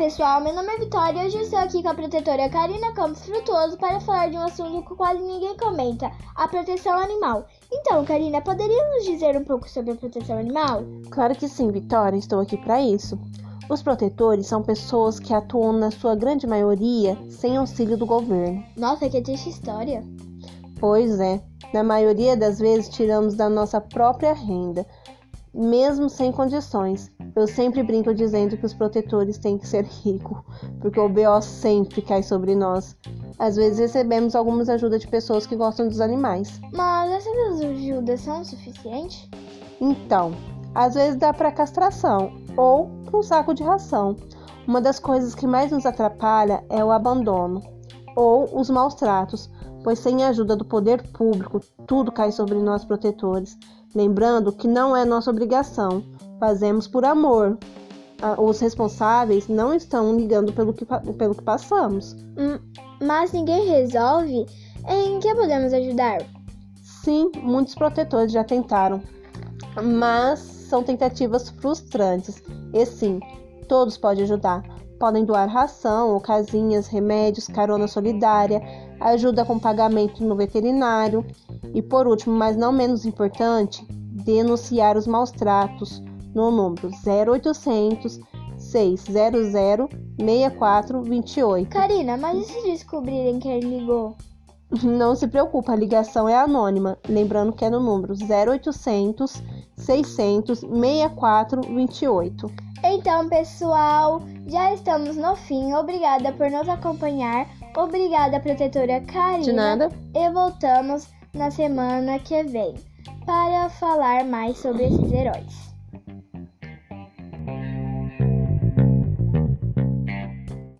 pessoal, meu nome é Vitória e hoje eu estou aqui com a protetora Karina Campos Frutuoso para falar de um assunto que quase ninguém comenta, a proteção animal. Então, Karina, poderia nos dizer um pouco sobre a proteção animal? Claro que sim, Vitória, estou aqui para isso. Os protetores são pessoas que atuam, na sua grande maioria, sem auxílio do governo. Nossa, que triste história. Pois é, na maioria das vezes tiramos da nossa própria renda, mesmo sem condições. Eu sempre brinco dizendo que os protetores têm que ser ricos, porque o BO sempre cai sobre nós. Às vezes recebemos algumas ajudas de pessoas que gostam dos animais. Mas essas ajudas são suficientes? Então, às vezes dá para castração ou para um saco de ração. Uma das coisas que mais nos atrapalha é o abandono ou os maus tratos, pois sem a ajuda do poder público, tudo cai sobre nós protetores. Lembrando que não é nossa obrigação, fazemos por amor. Os responsáveis não estão ligando pelo que, pelo que passamos. Hum, mas ninguém resolve? Em que podemos ajudar? Sim, muitos protetores já tentaram, mas são tentativas frustrantes. E sim, todos podem ajudar. Podem doar ração ou casinhas, remédios, carona solidária, ajuda com pagamento no veterinário e, por último, mas não menos importante, denunciar os maus tratos no número 0800 600 6428. Karina, mas e se descobrirem quem ligou? Não se preocupe, a ligação é anônima. Lembrando que é no número 0800 600 6428. Então, pessoal, já estamos no fim. Obrigada por nos acompanhar. Obrigada, protetora Karina. De nada. E voltamos na semana que vem para falar mais sobre esses heróis.